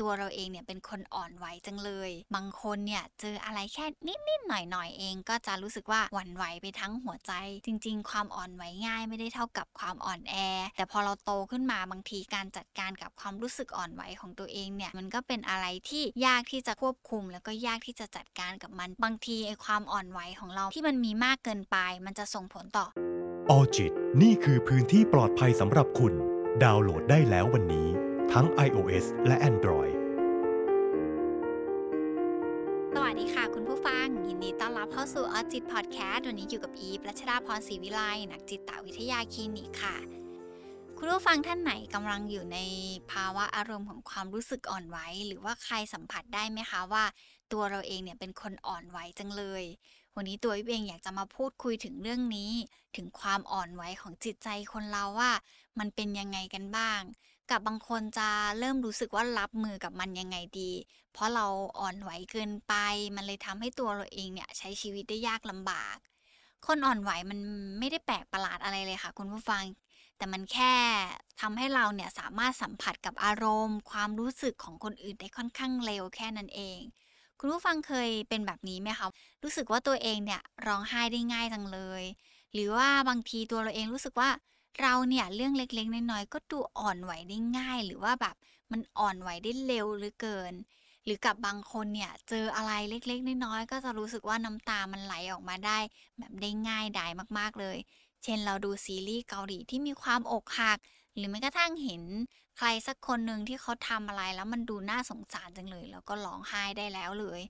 ตัวเราเองเนี่ยเป็นคนอ่อนไหวจังเลย บางคนเนี่ยเจออะไรแค่นิดๆหน่อยๆเอง ก็จะรู้สึกว่าหวั่นไหวไปทั้งหัวใจ จริง ๆ ความอ่อนไหวง่ายไม่ได้เท่ากับความอ่อนแอ แต่พอเราโตขึ้นมาบางทีการจัดการกับความรู้สึกอ่อนไหวของตัวเองเนี่ยมันก็เป็นอะไรที่ยากที่จะควบคุม แล้วก็ยากที่จะจัดการกับมัน บางทีไอ้ความอ่อนไหวของเราที่มันมีมากเกินไป มันจะส่งผลต่อออจิตนี่คือพื้นที่ปลอดภัยสำหรับคุณ ดาวน์โหลดได้แล้ววันนี้ ทั้ง iOS และ Android สวัสดีค่ะคุณผู้ฟัง ยินดีต้อนรับเข้าสู่ออจิตพอดแคสต์วันนี้อยู่กับอีฟรัชดาพรศรีวิไลนักจิตวิทยาคลินิกค่ะ คุณผู้ฟังท่านไหนกำลังอยู่ในภาวะอารมณ์ของความรู้สึกอ่อนไหวหรือว่าใครสัมผัสได้ไหมคะว่า ตัวเราเองเนี่ยเป็นคนอ่อนไหวจังเลยวันนี้ตัววิเองอยากจะมาพูดคุยถึงเรื่องนี้ ถึงความอ่อนไหวของจิตใจคนเราว่า มันเป็นยังไงกันบ้าง กับบางคนจะเริ่มรู้สึกว่ารับมือกับมันยังไงดี เพราะเราอ่อนไหวเกินไป มันเลยทำให้ตัวเราเองเนี่ยใช้ชีวิตได้ยากลำบาก คนอ่อนไหวมันไม่ได้แปลกประหลาดอะไรเลยค่ะ คุณผู้ฟัง แต่มันแค่ทำให้เราเนี่ยสามารถสัมผัสกับอารมณ์ ความรู้สึกของคนอื่นได้ค่อนข้างเร็วแค่นั้นเอง คุณผู้ฟังเคยเป็นแบบนี้ไหมคะรู้สึกว่าตัวเองเนี่ยร้องไห้ได้ง่ายจังเลย หรือว่าบางทีตัวเราเองรู้สึกว่า เราเนี่ยเรื่องเล็กๆ น้อยๆ ก็ดูอ่อนไหวได้ง่าย หรือว่าแบบมันอ่อนไหวได้เร็วหรือเกิน หรือกับบางคนเนี่ยเจออะไรเล็กๆ น้อยๆ ก็จะรู้สึกว่าน้ำตามันไหลออกมาได้ แบบได้ง่ายดายมากๆเลย เช่นเราดูซีรีส์เกาหลีที่มีความอกหัก หรือแม้กระทั่งเห็นใครสักคนหนึ่งที่เขาทำอะไรแล้วมันดูน่าสงสารจังเลย แล้วก็ร้องไห้ได้แล้วเลย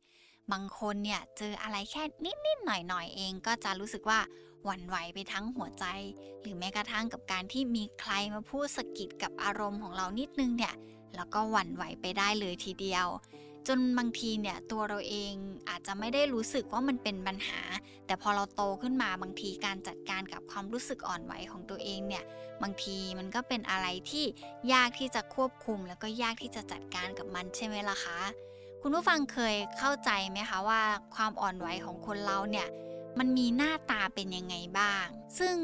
บางคนเนี่ยเจออะไรแค่นิดๆหน่อยๆเองก็จะรู้สึกว่า หวั่นไหวไปทั้งหัวใจ หรือแม้กระทั่งกับการที่มีใครมาพูดสะกิดกับอารมณ์ของเรานิดนึงเนี่ยแล้วก็หวั่นไหวไปได้เลยทีเดียว จนบางทีเนี่ยตัวเราเองอาจจะไม่ได้รู้สึกว่ามันเป็นปัญหา แต่พอเราโตขึ้นมาบางทีการจัดการกับความรู้สึกอ่อนไหวของตัวเองเนี่ยบางทีมันก็เป็นอะไรที่ยากที่จะควบคุม แล้วก็ยากที่จะจัดการกับมันใช่ไหมล่ะคะคุณผู้ฟังเคยเข้าใจไหมคะว่าความอ่อนไหวของคนเราเนี่ย มันมีหน้าตาเป็นยังไงบ้าง ซึ่ง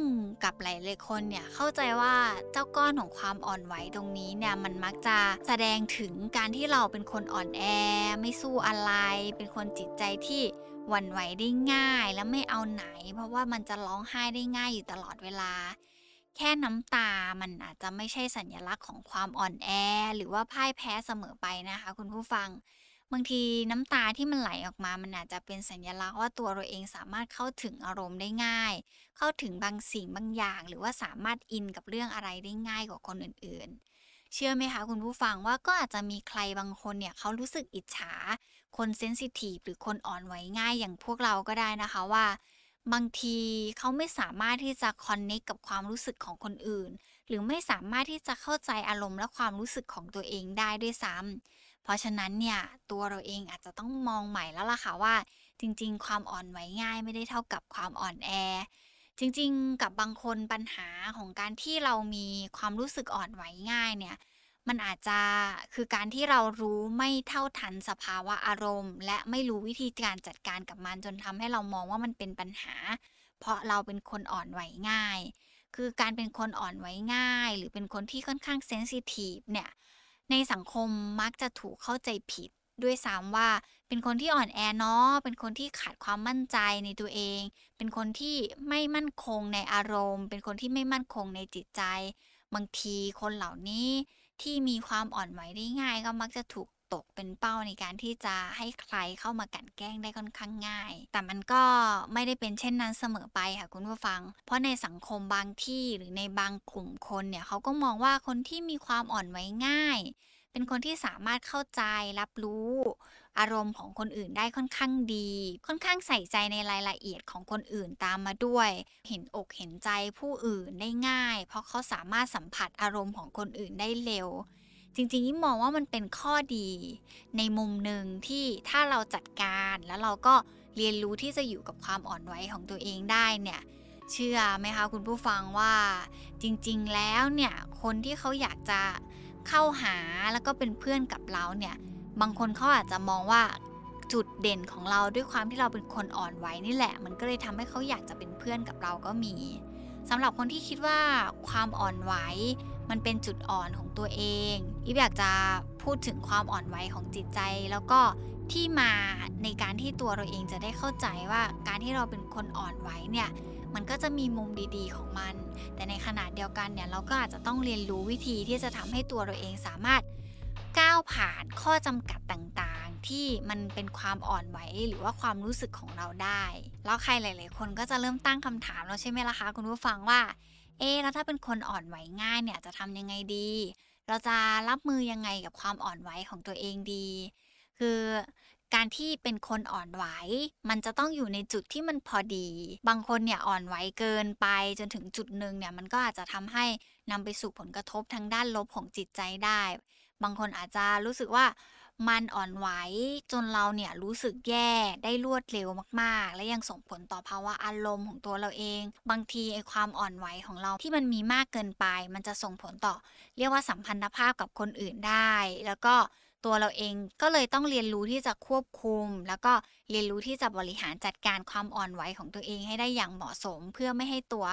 กับหลายๆคนเนี่ยเข้าใจว่าเจ้าก้อนของความอ่อนไหวตรงนี้เนี่ยมันมักจะแสดงถึงการที่เราเป็นคนอ่อนแอ ไม่สู้อะไร เป็นคนจิตใจที่หวั่นไหวได้ง่ายและไม่เอาไหน เพราะว่ามันจะร้องไห้ได้ง่ายอยู่ตลอดเวลา แค่น้ำตามันอาจจะไม่ใช่สัญลักษณ์ของความอ่อนแอ หรือว่าพ่ายแพ้เสมอไปนะคะ คุณผู้ฟัง บางทีน้ำตาที่มันไหลออกมา มันอาจจะเป็นสัญลักษณ์ว่าตัวเราเองสามารถเข้าถึงอารมณ์ได้ง่าย เข้าถึงบางสิ่งบางอย่าง หรือว่าสามารถอินกับเรื่องอะไรได้ง่ายกว่าคนอื่นๆ เชื่อไหมคะคุณผู้ฟังว่าก็อาจจะมีใครบางคนเนี่ยเขารู้สึกอิจฉา คนเซนซิทีฟหรือคนอ่อนไหวง่ายอย่างพวกเราก็ได้นะคะว่า บางทีเขาไม่สามารถที่จะคอนเน็กกับความรู้สึกของคนอื่น หรือไม่สามารถที่จะเข้าใจอารมณ์และความรู้สึกของตัวเองได้ด้วยซ้ำ เพราะฉะนั้นเนี่ยตัวเราเองอาจจะต้องมองใหม่แล้วล่ะค่ะว่า จริง ๆ ความอ่อนไหวง่ายไม่ได้เท่ากับความอ่อนแอ จริง ๆ กับบางคนปัญหาของการที่เรามีความรู้สึกอ่อนไหวง่ายเนี่ยมันอาจจะคือการที่เรารู้ไม่เท่าทันสภาวะอารมณ์ และไม่รู้วิธีการจัดการกับมันจนทำให้เรามองว่ามันเป็นปัญหา เพราะเราเป็นคนอ่อนไหวง่าย คือการเป็นคนอ่อนไหวง่าย หรือเป็นคนที่ค่อนข้างเซนซิทีฟเนี่ย ในสังคมมักจะถูกเข้าใจผิดด้วยซ้ำว่าเป็นคนที่อ่อนแอเนาะ เป็นคนที่ขาดความมั่นใจในตัวเอง เป็นคนที่ไม่มั่นคงในอารมณ์ เป็นคนที่ไม่มั่นคงในจิตใจ บางทีคนเหล่านี้ที่มีความอ่อนไหวได้ง่าย ก็มักจะถูก ตกเป็นเป้าในการที่จะให้ใครเข้ามากันแกล้งได้ค่อนข้างง่าย แต่มันก็ไม่ได้เป็นเช่นนั้นเสมอไปค่ะคุณผู้ฟัง เพราะในสังคมบางที่หรือในบางกลุ่มคนเนี่ยเขาก็มองว่าคนที่มีความอ่อนไหวง่าย เป็นคนที่สามารถเข้าใจรับรู้ อารมณ์ของคนอื่นได้ค่อนข้างดี ค่อนข้างใส่ใจในรายละเอียดของคนอื่นตามมาด้วย เห็นอกเห็นใจผู้อื่นได้ง่าย เพราะเขาสามารถสัมผัสอารมณ์ของคนอื่นได้เร็ว จริงๆยิ่งมองว่ามันเป็นข้อดีในมุมหนึ่งที่ถ้าเราจัดการแล้วเราก็เรียนรู้ที่จะอยู่กับความอ่อนไหวของตัวเองได้เนี่ยเชื่อไหมคะคุณผู้ฟังว่าจริงๆแล้วเนี่ยคนที่เขาอยากจะเข้าหาแล้วก็เป็นเพื่อนกับเราเนี่ยบางคนเขาอาจจะมองว่าจุดเด่นของเราด้วยความที่เราเป็นคนอ่อนไหวนี่แหละ มันก็เลยทำให้เขาอยากจะเป็นเพื่อนกับเราก็มีสำหรับคนที่คิดว่าความอ่อนไหว มันเป็นจุดอ่อนของตัวเองอีฟอยากจะพูดถึงความอ่อนไหวของจิตใจ แล้วก็ที่มาในการที่ตัวเราเองจะได้เข้าใจว่าการที่เราเป็นคนอ่อนไหวเนี่ยมันก็จะมีมุมดีๆของมัน แต่ในขณะเดียวกันเนี่ยเราก็อาจจะต้องเรียนรู้วิธีที่จะทำให้ตัวเราเองสามารถก้าวผ่านข้อจำกัดต่างๆ ที่มันเป็นความอ่อนไหวหรือว่าความรู้สึกของเราได้ แล้วใครหลาย ๆ คนก็จะเริ่มตั้งคำถามแล้วใช่ไหมล่ะคะคุณผู้ฟังว่า เอ๊แล้วถ้าเป็นคนอ่อนไหวง่ายเนี่ยจะทำยังไงดี เราจะรับมือยังไงกับความอ่อนไหวของตัวเองดี คือการที่เป็นคนอ่อนไหว มันจะต้องอยู่ในจุดที่มันพอดี บางคนเนี่ยอ่อนไหวเกินไปจนถึงจุดหนึ่งเนี่ยมันก็อาจจะทำให้นำไปสู่ผลกระทบทางด้านลบของจิตใจได้ บางคนอาจจะรู้สึกว่า มันอ่อนไหวจนเราเนี่ยรู้สึกแย่ได้รวดเร็วมากๆ และยังส่งผลต่อภาวะอารมณ์ของตัวเราเอง บางทีไอความอ่อนไหวของเราที่มันมีมากเกินไป มันจะส่งผลต่อ เรียกว่าสัมพันธภาพกับคนอื่นได้ แล้วก็ตัวเราเองก็เลยต้องเรียนรู้ที่จะควบคุม แล้วก็เรียนรู้ที่จะบริหารจัดการความอ่อนไหวของตัวเองให้ได้อย่างเหมาะสม เพื่อไม่ให้ตัว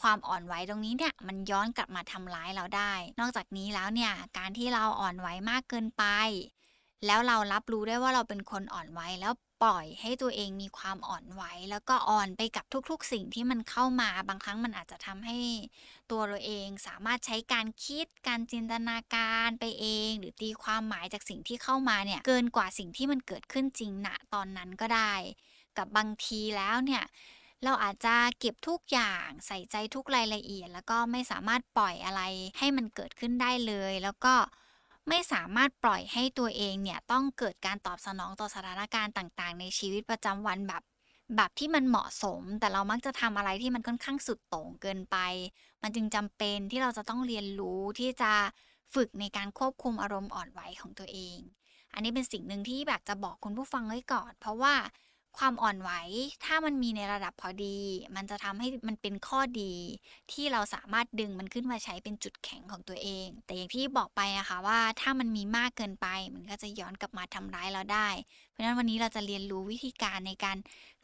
ความอ่อนไหวตรงนี้เนี่ยมันย้อนกลับมาทำร้ายเราได้ นอกจากนี้แล้วเนี่ยการที่เราอ่อนไหวมากเกินไป แล้วเรารับรู้ได้ว่าเราเป็นคนอ่อนไหวแล้วปล่อยให้ตัวเองมีความอ่อนไหวแล้วก็อ่อนไปกับทุกๆ สิ่งที่มันเข้ามาบางครั้งมันอาจจะทำให้ตัวเราเองสามารถใช้การคิดการจินตนาการไปเอง หรือตีความหมายจากสิ่งที่เข้ามาเนี่ยเกินกว่าสิ่งที่มันเกิดขึ้นจริงณตอนนั้นก็ได้ กับบางทีแล้วเนี่ยเราอาจจะเก็บทุกอย่างใส่ใจทุกรายละเอียด แล้วก็ไม่สามารถปล่อยอะไรให้มันเกิดขึ้นได้เลย แล้วก็ ไม่สามารถปล่อยให้ตัวเองเนี่ยต้องเกิดการตอบสนองต่อสถานการณ์ต่างๆ ในชีวิตประจำวันแบบ แบบที่มันเหมาะสม แต่เรามักจะทำอะไรที่มันค่อนข้างสุดโต่งเกินไป มันจึงจำเป็นที่เราจะต้องเรียนรู้ที่จะฝึกในการควบคุมอารมณ์อ่อนไหวของตัวเอง อันนี้เป็นสิ่งหนึ่งที่แบบจะบอกคุณผู้ฟังไว้ก่อน เพราะว่า ความอ่อนไหว ถ้ามันมีในระดับพอดี มันจะทำให้มันเป็นข้อดี ที่เราสามารถดึงมันขึ้นมาใช้เป็นจุดแข็งของตัวเอง แต่อย่างที่บอกไปอะค่ะว่าถ้ามันมีมากเกินไป มันก็จะย้อนกลับมาทำร้ายเราได้ เพราะฉะนั้นวันนี้เราจะเรียนรู้วิธีการในการ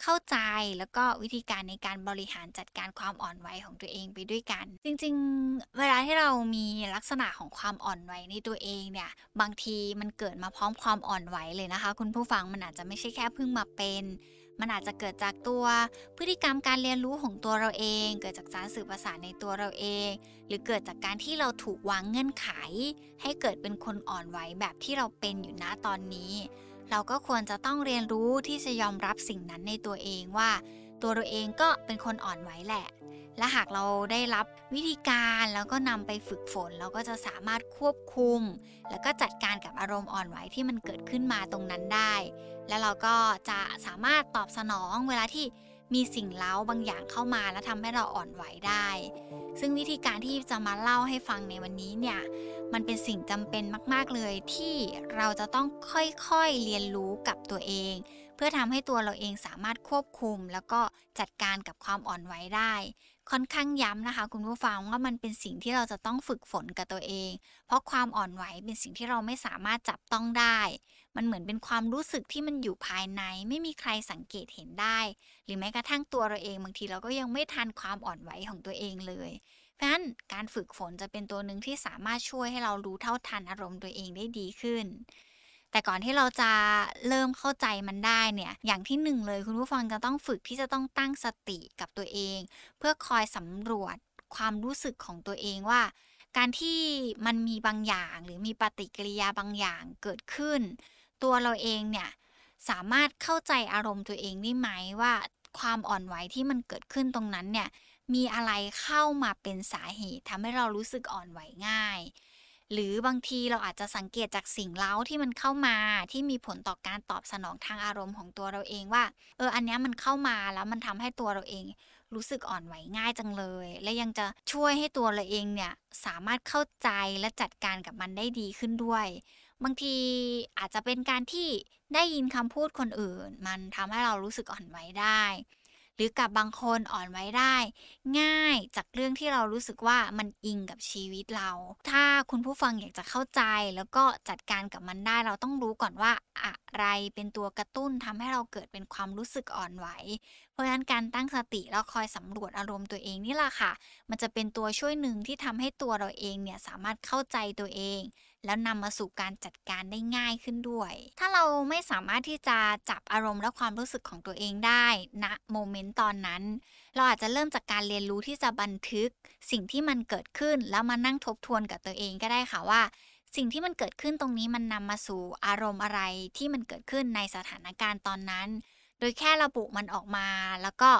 เข้าใจ แล้วก็วิธีการในการบริหารจัดการความอ่อนไหวของตัวเองไปด้วยกัน จริงๆ เวลาที่เรามีลักษณะของความอ่อนไหวในตัวเองเนี่ย บางทีมันเกิดมาพร้อมความอ่อนไหวเลยนะคะ คุณผู้ฟังมันอาจจะไม่ใช่แค่เพิ่งมาเป็น มันอาจจะเกิดจากตัวพฤติกรรมการเรียนรู้ของตัวเราเอง เกิดจากสารสื่อประสาทในตัวเราเอง หรือเกิดจากการที่เราถูกวางเงื่อนไข ให้เกิดเป็นคนอ่อนไหวแบบที่เราเป็นอยู่ณตอนนี้ เราก็ควรจะต้องเรียนรู้ที่จะยอมรับสิ่งนั้นในตัวเองว่า ตัวเราเองก็เป็นคนอ่อนไหวแหละ และหากเราได้รับวิธีการแล้วก็นำไปฝึกฝน เราก็จะสามารถควบคุม แล้วก็จัดการกับอารมณ์อ่อนไหวที่มันเกิดขึ้นมาตรงนั้นได้ แล้วเราก็จะสามารถตอบสนองเวลาที่มีสิ่งเล้าบางอย่างเข้ามาแล้วทำให้เราอ่อนไหวได้ ซึ่งวิธีการที่จะมาเล่าให้ฟังในวันนี้เนี่ย มันเป็นสิ่งจำเป็นมาก ๆเลยที่เราจะต้องค่อยๆเรียนรู้กับตัวเอง เพื่อทำให้ตัวเราเองสามารถควบคุม แล้วก็จัดการกับความอ่อนไหวได้ ค่อนข้างย้ำนะคะ คุณผู้ฟังว่ามันเป็นสิ่งที่เราจะต้องฝึกฝนกับตัวเอง เพราะความอ่อนไหวเป็นสิ่งที่เราไม่สามารถจับต้องได้ มันเหมือนเป็นความรู้สึกที่มันอยู่ภายใน ไม่มีใครสังเกตเห็นได้ หรือแม้กระทั่งตัวเราเองบางทีเราก็ยังไม่ทันความอ่อนไหวของตัวเองเลยเพราะฉะนั้นการฝึกฝนจะเป็นตัวหนึ่งที่สามารถช่วยให้เรารู้เท่าทันอารมณ์ตัวเองได้ดีขึ้น แต่ก่อนที่เราจะเริ่มเข้าใจมันได้เนี่ยอย่างที่หนึ่งเลยคุณผู้ฟังจะต้องฝึกที่จะต้องตั้งสติกับตัวเอง เพื่อคอยสำรวจความรู้สึกของตัวเองว่า การที่มันมีบางอย่างหรือมีปฏิกิริยาบางอย่างเกิดขึ้น ตัวเราเองเนี่ยสามารถเข้าใจอารมณ์ตัวเองได้ไหมว่าความอ่อนไหวที่มันเกิดขึ้นตรงนั้นเนี่ยมีอะไรเข้ามาเป็นสาเหตุทำให้เรารู้สึกอ่อนไหวง่าย หรือบางทีเราอาจจะสังเกตจากสิ่งเล้าที่มันเข้ามาที่มีผลต่อการตอบสนองทางอารมณ์ของตัวเราเองว่า เอออันนี้มันเข้ามาแล้วมันทำให้ตัวเราเอง รู้สึกอ่อนไหวง่ายจังเลย และยังจะช่วยให้ตัวเราเองเนี่ยสามารถเข้าใจและจัดการกับมันได้ดีขึ้นด้วย บางทีอาจจะเป็นการที่ได้ยินคำพูดคนอื่น มันทำให้เรารู้สึกอ่อนไหวได้ หรือกับบางคนอ่อนไหวได้ ง่ายจากเรื่องที่เรารู้สึกว่ามันอิงกับชีวิตเรา ถ้าคุณผู้ฟังอยากจะเข้าใจแล้วก็จัดการกับมันได้เราต้องรู้ก่อนว่าอะไรเป็นตัวกระตุ้นทำให้เราเกิดเป็นความรู้สึกอ่อนไหว เพราะฉะนั้นการตั้งสติแล้วคอยสำรวจอารมณ์ตัวเองนี่แหละค่ะ มันจะเป็นตัวช่วยหนึ่งที่ทำให้ตัวเราเองเนี่ยสามารถเข้าใจตัวเอง แล้วนำมาสู่การจัดการได้ง่ายขึ้นด้วย ถ้าเราไม่สามารถที่จะจับอารมณ์และความรู้สึกของตัวเองได้ณนะโมเมนต์ตอนนั้น เราอาจจะเริ่มจากการเรียนรู้ที่จะบันทึก สิ่งที่มันเกิดขึ้นแล้วมานั่งทบทวนกับตัวเองก็ได้ค่ะว่า สิ่งที่มันเกิดขึ้นตรงนี้มันนำมาสู่อารมณ์อะไรที่มันเกิดขึ้นในสถานการณ์ตอนนั้น โดยแค่ระบุมันออกมาแล้วก็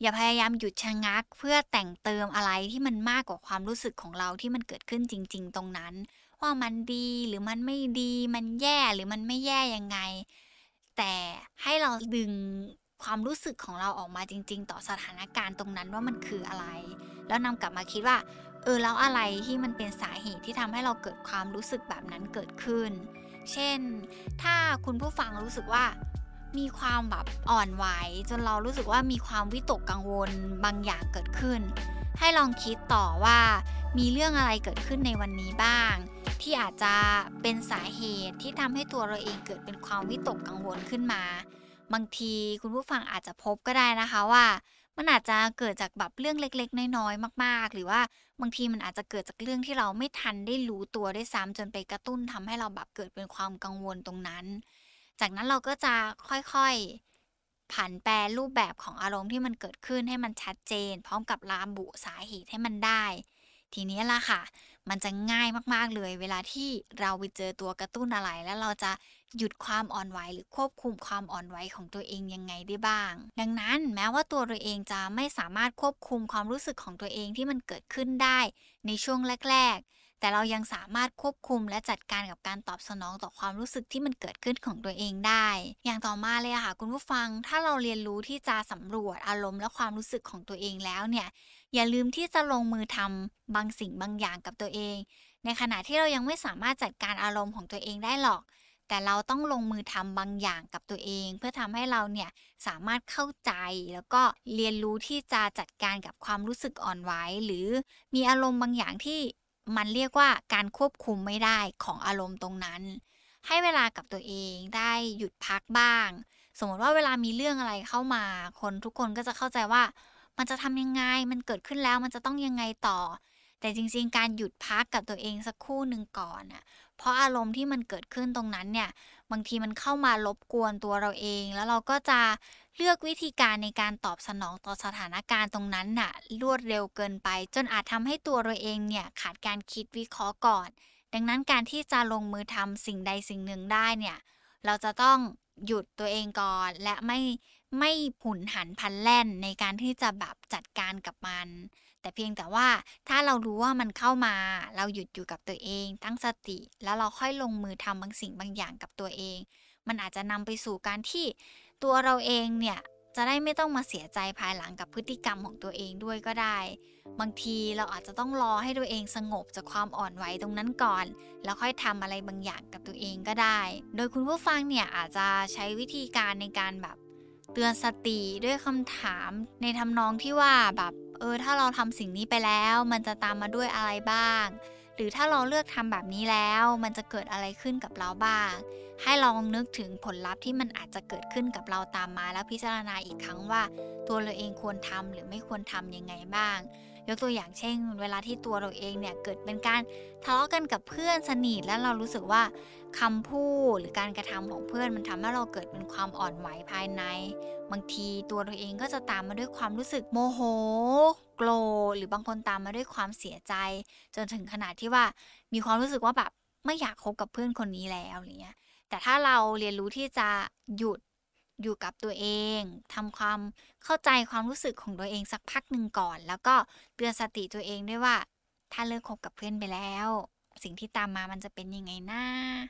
อย่าพยายามหยุดชะงัก เพื่อแต่งเติมอะไรที่มันมากกว่าความรู้สึกของเราที่มันเกิดขึ้นจริง ๆ ตรงนั้น ว่ามันดีหรือมันไม่ดีมันแย่หรือมันไม่แย่ยังไง แต่ให้เราดึงความรู้สึกของเราออกมาจริง ๆ ต่อสถานการณ์ตรงนั้นว่ามันคืออะไร แล้วนำกลับมาคิดว่า เออแล้วอะไรที่มันเป็นสาเหตุที่ทำให้เราเกิดความรู้สึกแบบนั้นเกิดขึ้น เช่น ถ้าคุณผู้ฟังรู้สึกว่ามีความแบบอ่อนไหวจนเรารู้สึกว่ามีความวิตกกังวลบางอย่างเกิดขึ้น ให้ลองคิดต่อว่ามีเรื่องอะไรเกิดขึ้นในวันนี้บ้าง ที่อาจจะเป็นสาเหตุที่ทำให้ตัวเราเองเกิดเป็นความวิตกกังวลขึ้นมา บางทีคุณผู้ฟังอาจจะพบก็ได้นะคะว่า มันอาจจะเกิดจากแบบเรื่องเล็ก ๆ น้อยๆมาก ๆ หรือว่าบางทีมันอาจจะเกิดจากเรื่องที่เราไม่ทันได้รู้ตัวได้ซ้ำจนไปกระตุ้นทำให้เราแบบเกิดเป็นความกังวลตรงนั้น จากนั้นเราก็จะค่อยๆผันแปรรูปแบบของอารมณ์ที่มันเกิดขึ้นให้มันชัดเจน พร้อมกับลามบุสาเหตุให้มันได้ ทีนี้ล่ะค่ะ มันจะง่ายมากๆเลย เวลาที่เราไปเจอตัวกระตุ้นอะไร แล้วเราจะหยุดความอ่อนไหวหรือควบคุมความอ่อนไหวของตัวเองยังไงได้บ้าง ดังนั้นแม้ว่าตัวเราเองจะไม่สามารถควบคุมความรู้สึกของตัวเองที่มันเกิดขึ้นได้ในช่วงแรก แต่เรายังสามารถควบคุมและจัดการกับการตอบสนองต่อความรู้สึกที่มันเกิดขึ้นของตัวเองได้ อย่างต่อมาเลยค่ะคุณผู้ฟัง ถ้าเราเรียนรู้ที่จะสำรวจอารมณ์และความรู้สึกของตัวเองแล้วเนี่ย อย่าลืมที่จะลงมือทำบางสิ่งบางอย่างกับตัวเอง ในขณะที่เรายังไม่สามารถจัดการอารมณ์ของตัวเองได้หรอก แต่เราต้องลงมือทำบางอย่างกับตัวเอง เพื่อทำให้เราเนี่ยสามารถเข้าใจแล้วก็เรียนรู้ที่จะจัดการกับความรู้สึกอ่อนไหวหรือมีอารมณ์บางอย่างที่ มันเรียกว่าการควบคุมไม่ได้ของอารมณ์ตรงนั้น ให้เวลากับตัวเองได้หยุดพักบ้าง สมมติว่าเวลามีเรื่องอะไรเข้ามา คนทุกคนก็จะเข้าใจว่า มันจะทำยังไงมันเกิดขึ้นแล้วมันจะต้องยังไงต่อ แต่จริงๆ การหยุดพักกับตัวเองสักครู่หนึ่งก่อนอะเพราะอารมณ์ที่มันเกิดขึ้นตรงนั้นเนี่ย บางทีมันเข้ามารบกวนตัวเราเอง แล้วเราก็จะเลือกวิธีการในการตอบสนองต่อสถานการณ์ตรงนั้นน่ะรวดเร็วเกินไป จนอาจทำให้ตัวเราเองเนี่ยขาดการคิดวิเคราะห์ก่อน ดังนั้นการที่จะลงมือทำสิ่งใดสิ่งหนึ่งได้เนี่ย เราจะต้องหยุดตัวเองก่อนและไม่ไม่ผุนหันพันแล่นในการที่จะแบบจัดการกับมัน แต่เพียงแต่ว่าถ้าเรารู้ว่ามันเข้ามา เราหยุดอยู่กับตัวเอง ตั้งสติ แล้วเราค่อยลงมือทำบางสิ่งบางอย่างกับตัวเอง มันอาจจะนำไปสู่การที่ตัวเราเองเนี่ยจะได้ไม่ต้องมาเสียใจภายหลังกับพฤติกรรมของตัวเองด้วยก็ได้ บางทีเราอาจจะต้องรอให้ตัวเองสงบจากความอ่อนไหวตรงนั้นก่อน แล้วค่อยทำอะไรบางอย่างกับตัวเองก็ได้ โดยคุณผู้ฟังเนี่ยอาจจะใช้วิธีการในการแบบ เตือนสติด้วยคำถามในทำนองที่ว่าแบบเออถ้าเราทำสิ่งนี้ไปแล้ว มันจะตามมาด้วยอะไรบ้าง หรือถ้าเราเลือกทำแบบนี้แล้ว มันจะเกิดอะไรขึ้นกับเราบ้าง ให้ลองนึกถึงผลลัพธ์ที่มันอาจจะเกิดขึ้นกับเราตามมา แล้วพิจารณาอีกครั้งว่า ตัวเราเองควรทำหรือไม่ควรทำยังไงบ้าง ยกตัวอย่างเช่น เวลาที่ตัวเราเองเนี่ยเกิดเป็นการทะเลาะกันกับเพื่อนสนิทแล้วเรารู้สึกว่าคำพูดหรือการกระทำของเพื่อนมันทำให้เราเกิดเป็นความอ่อนไหวภายใน บางทีตัวเราเองก็จะตามมาด้วยความรู้สึกโมโห โกรธหรือบางคนตามมาด้วยความเสียใจ จนถึงขนาดที่ว่ามีความรู้สึกว่าแบบไม่อยากคบกับเพื่อนคนนี้แล้วอะไรเงี้ยแต่ถ้าเราเรียนรู้ที่จะหยุด อยู่กับตัวเองทำความเข้าใจความรู้สึกของตัวเองสักพักหนึ่งก่อน แล้วก็เตือนสติตัวเองด้วยว่า ถ้าเลิกคบกับเพื่อนไปแล้ว สิ่งที่ตามมามันจะเป็นยังไงนะ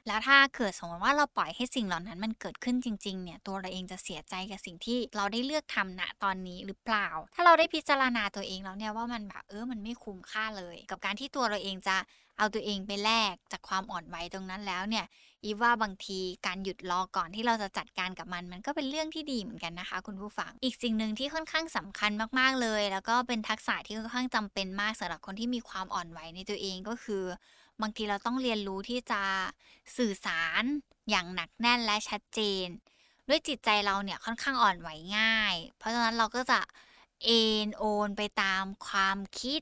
แล้วถ้าเกิดสมมติว่าเราปล่อยให้สิ่งเหล่านั้นมันเกิดขึ้นจริงๆเนี่ยตัวเราเองจะเสียใจกับสิ่งที่เราได้เลือกทำณตอนนี้หรือเปล่า ถ้าเราได้พิจารณาตัวเองแล้วเนี่ยว่ามันแบบเออมันไม่คุ้มค่าเลย กับการที่ตัวเราเองจะเอาตัวเองไปแลกจากความอ่อนไหวตรงนั้นแล้วเนี่ยอีว่าบางทีการหยุดรอก่อนที่เราจะจัดการกับมัน มันก็เป็นเรื่องที่ดีเหมือนกันนะคะ คุณผู้ฟัง อีกสิ่งหนึ่งที่ค่อนข้างสำคัญมากๆเลย แล้วก็เป็นทักษะที่ค่อนข้างจำเป็นมากสำหรับคนที่มีความอ่อนไหวในตัวเองก็คือ บางทีเราต้องเรียนรู้ที่จะสื่อสารอย่างหนักแน่นและชัดเจน ด้วยจิตใจเราเนี่ยค่อนข้างอ่อนไหวง่าย เพราะฉะนั้นเราก็จะเอ็นโอนไปตามความคิด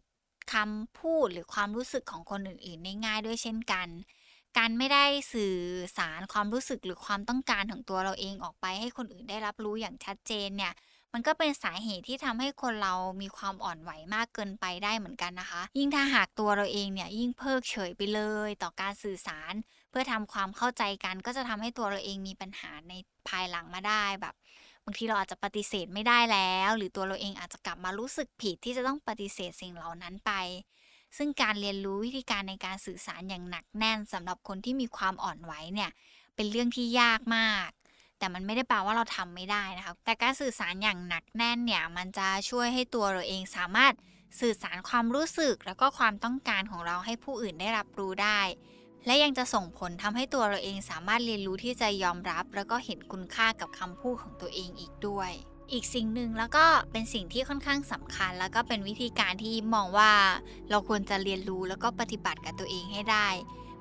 คำพูดหรือความรู้สึกของคนอื่นๆได้ง่ายด้วยเช่นกัน การไม่ได้สื่อสารความรู้สึกหรือความต้องการของตัวเราเองออกไปให้คนอื่นได้รับรู้อย่างชัดเจนเนี่ย มันก็เป็นสาเหตุที่ทำให้คนเรามีความอ่อนไหวมากเกินไปได้เหมือนกันนะคะ ยิ่งถ้าหากตัวเราเองเนี่ยยิ่งเพิกเฉยไปเลย ต่อการสื่อสาร เพื่อทำความเข้าใจกัน ก็จะทำให้ตัวเราเองมีปัญหาในภายหลังมาได้แบบบางทีเราอาจจะปฏิเสธไม่ได้แล้ว หรือตัวเราเองอาจจะกลับมารู้สึกผิดที่จะต้องปฏิเสธสิ่งเหล่านั้นไป ซึ่งการเรียนรู้วิธีการในการสื่อสารอย่างหนักแน่นสำหรับคนที่มีความอ่อนไหวเนี่ยเป็นเรื่องที่ยากมาก แต่มันไม่ได้แปลว่าเราทำไม่ได้นะคะ แต่การสื่อสารอย่างหนักแน่นเนี่ย มันจะช่วยให้ตัวเราเองสามารถสื่อสารความรู้สึก แล้วก็ความต้องการของเราให้ผู้อื่นได้รับรู้ได้ และยังจะส่งผลทำให้ตัวเราเองสามารถเรียนรู้ที่จะยอมรับ แล้วก็เห็นคุณค่ากับคำพูดของตัวเองอีกด้วยอีกสิ่งหนึ่งแล้วก็เป็นสิ่งที่ค่อนข้างสำคัญ แล้วก็เป็นวิธีการที่มองว่าเราควรจะเรียนรู้แล้วก็ปฏิบัติกับตัวเองให้ได้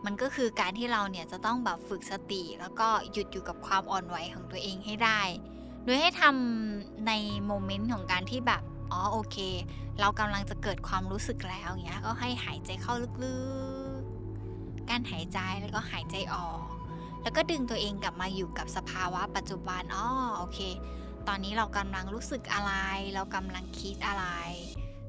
มันก็คือการที่เราเนี่ยจะต้องแบบฝึกสติ แล้วก็หยุดอยู่กับความอ่อนไหวของตัวเองให้ได้ โดยให้ทำในโมเมนต์ของการที่แบบอ๋อโอเค เรากำลังจะเกิดความรู้สึกแล้วเงี้ยก็ให้หายใจเข้าลึกๆการหายใจแล้วก็หายใจออก แล้วก็ดึงตัวเองกลับมาอยู่กับสภาวะปัจจุบันอ๋อโอเค ตอนนี้เรากำลังรู้สึกอะไร เรากำลังคิดอะไร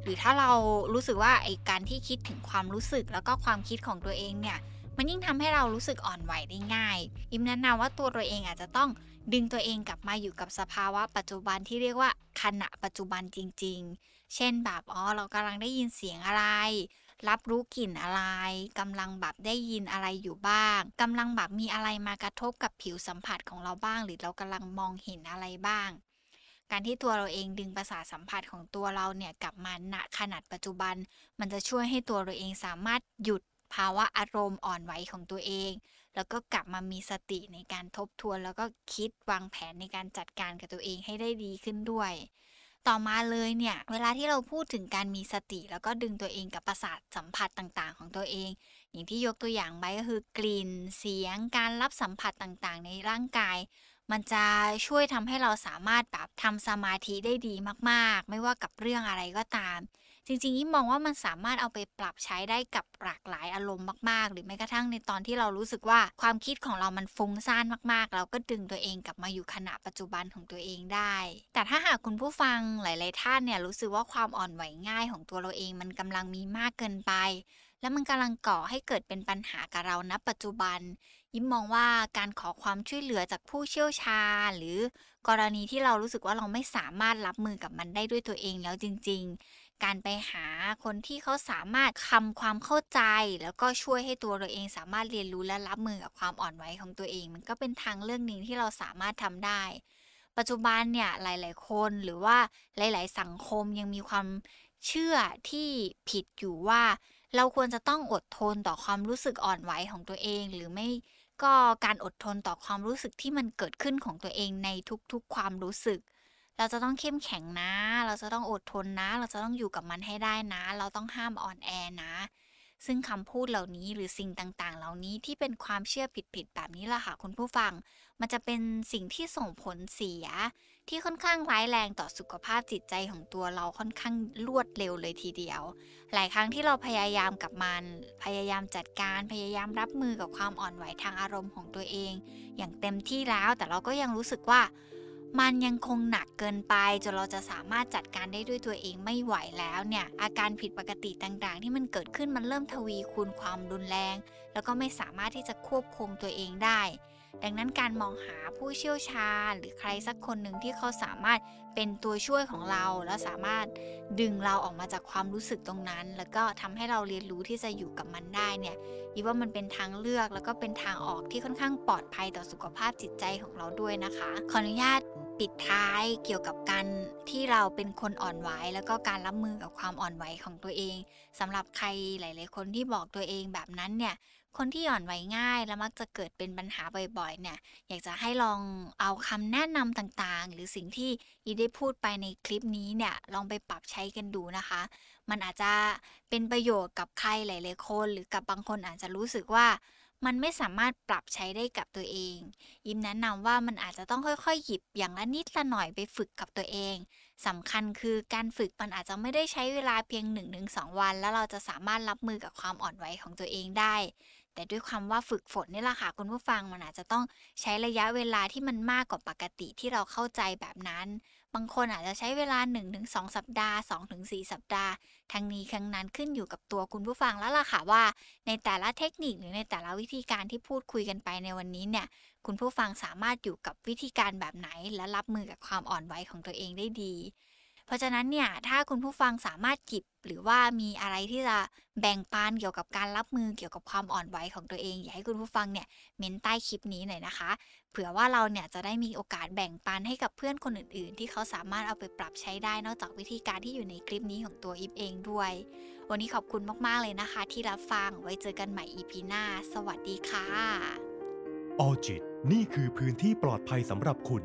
หรือถ้าเรารู้สึกว่าไอการที่คิดถึงความรู้สึกแล้วก็ความคิดของตัวเองเนี่ย มันยิ่งทำให้เรารู้สึกอ่อนไหวได้ง่าย อิมแนะนำว่าตัวเราเองอาจจะต้องดึงตัวเองกลับมาอยู่กับสภาวะปัจจุบันที่เรียกว่าขณะปัจจุบันจริง ๆ เช่นแบบอ๋อเรากำลังได้ยินเสียงอะไร รับรู้กลิ่นอะไรกำลังแบบได้ยินอะไรอยู่บ้างกำลังแบบมีอะไรมากระทบกับผิวสัมผัสของเราบ้าง หรือเรากำลังมองเห็นอะไรบ้าง การที่ตัวเราเองดึงประสาทสัมผัสของตัวเราเนี่ยกลับมาณขนาดปัจจุบัน มันจะช่วยให้ตัวเราเองสามารถหยุด ภาวะอารมณ์อ่อนไหวของตัวเอง แล้วก็กลับมามีสติในการทบทวน แล้วก็คิดวางแผนในการจัดการกับตัวเองให้ได้ดีขึ้นด้วย ต่อมาเลยเนี่ย เวลาที่เราพูดถึงการมีสติ แล้วก็ดึงตัวเองกับประสาทสัมผัสต่างๆ ของตัวเอง อย่างที่ยกตัวอย่างไว้ก็คือกลิ่น เสียง การรับสัมผัสต่างๆ ในร่างกายมันจะช่วยทำให้เราสามารถแบบทำสมาธิได้ดีมาก ๆ ไม่ว่ากับเรื่องอะไรก็ตาม จริงๆยิ่มองว่ามันสามารถเอาไปปรับใช้ได้กับหลากหลายอารมณ์มากๆ หรือแม้กระทั่งในตอนที่เรารู้สึกว่าความคิดของเรามันฟุ้งซ่านมากๆ เราก็ดึงตัวเองกลับมาอยู่ขณะปัจจุบันของตัวเองได้ แต่ถ้าหากคุณผู้ฟังหลายๆท่านเนี่ยรู้สึกว่าความอ่อนไหวง่ายของตัวเราเองมันกำลังมีมากเกินไป และมันกำลังก่อให้เกิดเป็นปัญหากับเราณปัจจุบัน ยิ้มมองว่าการขอความช่วยเหลือจากผู้เชี่ยวชาญ หรือกรณีที่เรารู้สึกว่าเราไม่สามารถรับมือกับมันได้ด้วยตัวเองแล้วจริง การไปหาคนที่เขาสามารถทำความเข้าใจ แล้วก็ช่วยให้ตัวเราเองสามารถเรียนรู้และรับมือกับความอ่อนไหวของตัวเอง มันก็เป็นทางเลือกหนึ่งที่เราสามารถทำได้ ปัจจุบันเนี่ยหลาย ๆ คนหรือว่าหลาย ๆ สังคมยังมีความเชื่อที่ผิดอยู่ว่า เราควรจะต้องอดทนต่อความรู้สึกอ่อนไหวของตัวเองหรือไม่ก็การอดทนต่อความรู้สึกที่มันเกิดขึ้นของตัวเองในทุกๆความรู้สึก เราจะต้องเข้มแข็งนะ เราจะต้องอดทนนะ เราจะต้องอยู่กับมันให้ได้นะ เราต้องห้ามอ่อนแอนะ ซึ่งคำพูดเหล่านี้หรือสิ่งต่างๆ เหล่านี้ที่เป็นความเชื่อผิดๆแบบนี้แหละค่ะคุณผู้ฟัง มันจะเป็นสิ่งที่ส่งผลเสีย ที่ค่อนข้างร้ายแรงต่อสุขภาพจิตใจของตัวเราค่อนข้างรวดเร็วเลยทีเดียว หลายครั้งที่เราพยายามกับมัน พยายามจัดการ พยายามรับมือกับความอ่อนไหวทางอารมณ์ของตัวเอง อย่างเต็มที่แล้วแต่เราก็ยังรู้สึกว่า มันยังคงหนักเกินไปจนเราจะสามารถจัดการได้ด้วยตัวเองไม่ไหวแล้วเนี่ย อาการผิดปกติต่างๆ ที่มันเกิดขึ้นมันเริ่มทวีคูณความรุนแรง แล้วก็ไม่สามารถที่จะควบคุมตัวเองได้ ดังนั้นการมองหาผู้เชี่ยวชาญ หรือใครสักคนหนึ่งที่เขาสามารถเป็นตัวช่วยของเรา แล้วสามารถดึงเราออกมาจากความรู้สึกตรงนั้น แล้วก็ทำให้เราเรียนรู้ที่จะอยู่กับมันได้เนี่ยยีว่ามันเป็นทางเลือกแล้วก็เป็นทางออกที่ค่อนข้างปลอดภัยต่อสุขภาพจิตใจของเราด้วยนะคะ ขออนุญาตปิดท้ายเกี่ยวกับการที่เราเป็นคนอ่อนไหวแล้วก็การรับมือกับความอ่อนไหวของตัวเองสำหรับใครหลาย ๆ คนที่บอกตัวเองแบบนั้นเนี่ย คนที่อ่อนไหวง่าย และมักจะเกิดเป็นปัญหาบ่อยๆ เนี่ย อยากจะให้ลองเอาคำแนะนำต่างๆ หรือสิ่งที่อีได้พูดไปในคลิปนี้เนี่ย ลองไปปรับใช้กันดูนะคะ มันอาจจะเป็นประโยชน์กับใครหลายๆคน หรือกับบางคนอาจจะรู้สึกว่ามันไม่สามารถปรับใช้ได้กับตัวเอง ยิมแนะนำว่ามันอาจจะต้องค่อยๆ หยิบอย่างละนิดละหน่อยไปฝึกกับตัวเองสำคัญคือการฝึกมันอาจจะไม่ได้ใช้เวลาเพียง 1-2 วัน แล้วเราจะสามารถรับมือกับความอ่อนไหวของตัวเองได้ แต่ด้วยความว่าฝึกฝนนี่แหละค่ะคุณผู้ฟังมันอาจจะต้องใช้ระยะเวลาที่มันมากกว่าปกติที่เราเข้าใจแบบนั้น บางคนอาจจะใช้เวลา 1-2 สัปดาห์ 2-4 สัปดาห์ ทั้งนี้ทั้งนั้นขึ้นอยู่กับตัวคุณผู้ฟังแล้วล่ะค่ะว่า ในแต่ละเทคนิคหรือในแต่ละวิธีการที่พูดคุยกันไปในวันนี้เนี่ยคุณผู้ฟังสามารถอยู่กับวิธีการแบบไหน และรับมือกับความอ่อนไหวของตัวเองได้ดี เพราะฉะนั้นเนี่ยถ้าคุณผู้ฟังสามารถหยิบหรือว่ามีอะไรที่จะแบ่งปันเกี่ยวกับการรับมือเกี่ยวกับความอ่อนไหวของตัวเอง อยากให้คุณผู้ฟังเนี่ยเม้นใต้คลิปนี้หน่อยนะคะ เผื่อว่าเราเนี่ยจะได้มีโอกาสแบ่งปันให้กับเพื่อนคนอื่น ๆ ที่เขาสามารถเอาไปปรับใช้ได้นอกจากวิธีการที่อยู่ในคลิปนี้ของตัวอิฟเองด้วย วันนี้ขอบคุณมาก ๆ เลยนะคะ ที่รับฟังไว้เจอกันใหม่ EP หน้า สวัสดีค่ะออจิตนี่คือพื้นที่ปลอดภัยสำหรับคุณ